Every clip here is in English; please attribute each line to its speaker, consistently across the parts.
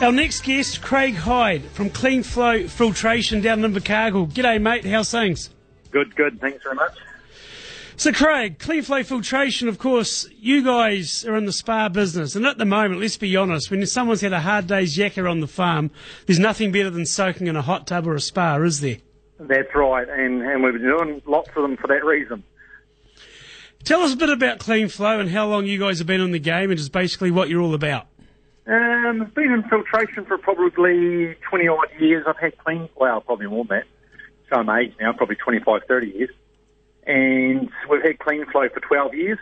Speaker 1: Our next guest, Craig Hyde from Cleanflo Filtration down in Invercargill. G'day, mate. How's things?
Speaker 2: Good, good. Thanks very much.
Speaker 1: So, Craig, Cleanflo Filtration, of course, you guys are in the spa business. And at the moment, let's be honest, when someone's had a hard day's yakka on the farm, there's nothing better than soaking in a hot tub or a spa, is there?
Speaker 2: That's right. And, and we've been doing lots of them for that reason.
Speaker 1: Tell us a bit about Cleanflo and how long you guys have been in the game and just basically what you're all about.
Speaker 2: Um, been in filtration for probably 20 odd years. I've had clean, well, probably more than that. So I'm age now, probably 25, 30 years. And we've had Cleanflo for 12 years.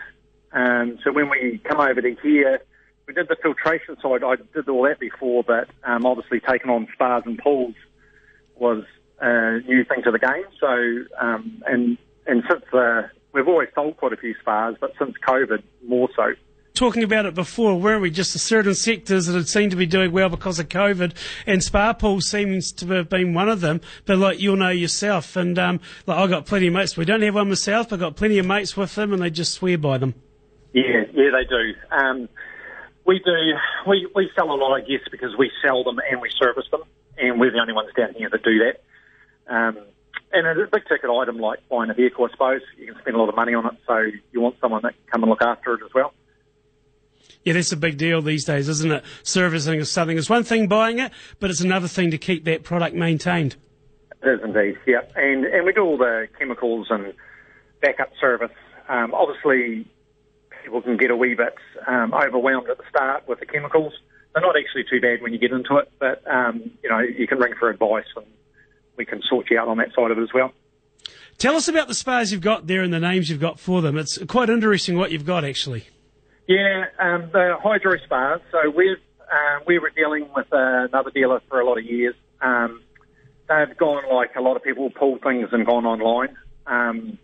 Speaker 2: Um, so when we come over to here, we did the filtration side. I did all that before, but um, obviously taking on spas and pools was a new thing to the game. So, um, and, and since the, we've always sold quite a few spas, but since COVID, more so
Speaker 1: talking about it before, weren't we? Just the certain sectors that had seemed to be doing well because of COVID, and spa pools seems to have been one of them. But like you'll know yourself, and um, like I've got plenty of mates. We don't have one myself, but I've got plenty of mates with them, and they just swear by them.
Speaker 2: Yeah, yeah, they do. Um, we do. We we sell a lot, I guess, because we sell them and we service them, and we're the only ones down here that do that. Um, and a big ticket item like buying a vehicle, I suppose. You can spend a lot of money on it, so you want someone that can come and look after it as well.
Speaker 1: Yeah, that's a big deal these days, isn't it? Servicing is something. It's one thing buying it, but it's another thing to keep that product maintained.
Speaker 2: It is indeed, yeah. And and we do all the chemicals and backup service. Um, obviously, people can get a wee bit um, overwhelmed at the start with the chemicals. They're not actually too bad when you get into it, but um, you know you can ring for advice, and we can sort you out on that side of it as well.
Speaker 1: Tell us about the spas you've got there and the names you've got for them. It's quite interesting what you've got actually.
Speaker 2: Yeah, um, the hydro spas. So we've uh, we were dealing with uh, another dealer for a lot of years. Um, they've gone like a lot of people pull things and gone online. Um,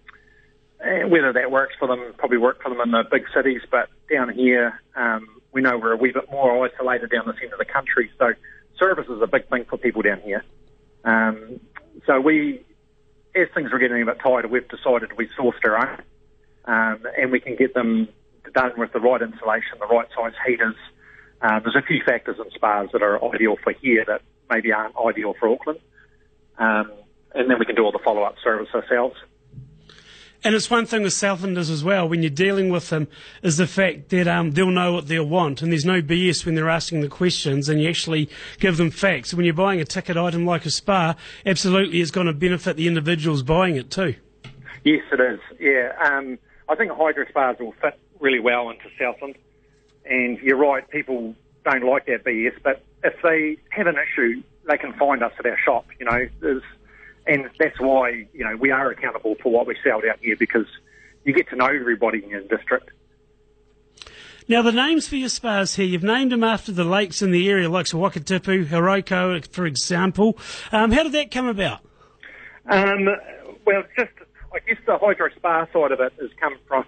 Speaker 2: whether that works for them, probably work for them in the big cities, but down here, um, we know we're a wee bit more isolated down the centre of the country. So service is a big thing for people down here. Um, so we, as things were getting a bit tighter, we've decided we sourced our own, um, and we can get them done with the right insulation, the right size heaters. Um, there's a few factors in spas that are ideal for here that maybe aren't ideal for Auckland. Um, and then we can do all the follow-up service ourselves.
Speaker 1: And it's one thing with Southlanders as well, when you're dealing with them, is the fact that um, they'll know what they'll want, and there's no BS when they're asking the questions, and you actually give them facts. When you're buying a ticket item like a spa, absolutely it's going to benefit the individuals buying it too.
Speaker 2: Yes, it is. Yeah, um, I think hydro spas will fit really well into Southland. And you're right, people don't like that BS, but if they have an issue, they can find us at our shop. You know, There's, and that's why you know we are accountable for what we sell out here because you get to know everybody in your district.
Speaker 1: Now, the names for your spas here, you've named them after the lakes in the area, like Wakatipu, Hauroko, for example. Um, how did that come about?
Speaker 2: Um, well, just, I guess the hydro spa side of it has come from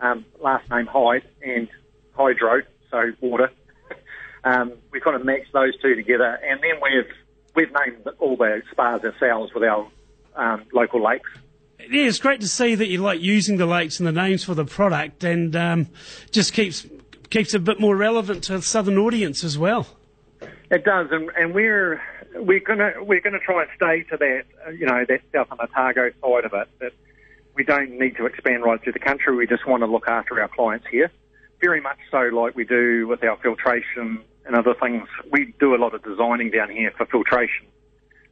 Speaker 2: um, last name Hyde and Hydro, so water. um, we kind of matched those two together, and then we've we've named all the spas ourselves with our um, local lakes.
Speaker 1: Yeah, it's great to see that you like using the lakes and the names for the product, and um, just keeps keeps it a bit more relevant to the southern audience as well.
Speaker 2: It does, and, and we're we're gonna we're gonna try and stay to that uh, you know that South Otago side of it. That we don't need to expand right through the country. We just want to look after our clients here. Very much so like we do with our filtration and other things. We do a lot of designing down here for filtration.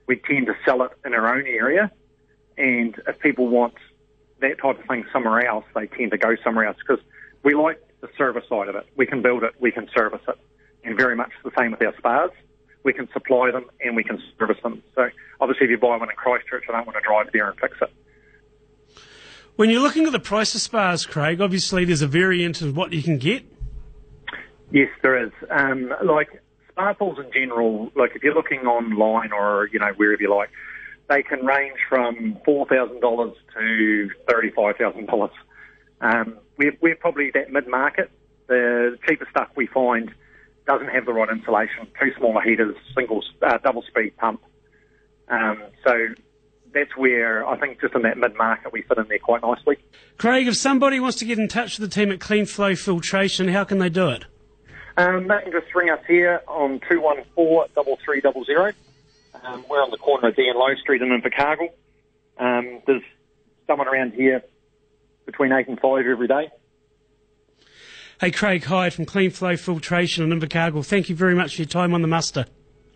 Speaker 2: We tend to sell it in our own area. And if people want that type of thing somewhere else, they tend to go somewhere else because we like the service side of it. We can build it, we can service it. And very much the same with our spas. We can supply them and we can service them. So obviously if you buy one in Christchurch, I don't want to drive there and fix it.
Speaker 1: When you're looking at the price of spas, Craig, obviously there's a variant of what you can get.
Speaker 2: Yes, there is. Um, like spa pools in general, like if you're looking online or you know wherever you like, they can range from four thousand dollars to thirty-five thousand dollars. Um, we're, we're probably that mid-market. The cheapest stuff we find doesn't have the right insulation, too smaller heaters, single, uh, double speed pump. Um, so that's where I think just in that mid market we fit in there quite nicely.
Speaker 1: Craig, if somebody wants to get in touch with the team at Cleanflo Filtration, how can they do it?
Speaker 2: Um, they can just ring us here on 214-3300. Um, we're on the corner of Dee and Low Street in Invercargill. Um, there's someone around here between 8 and 5 every day.
Speaker 1: Hey, Craig Hyde from Cleanflo Filtration in Invercargill. Thank you very much for your time on the muster.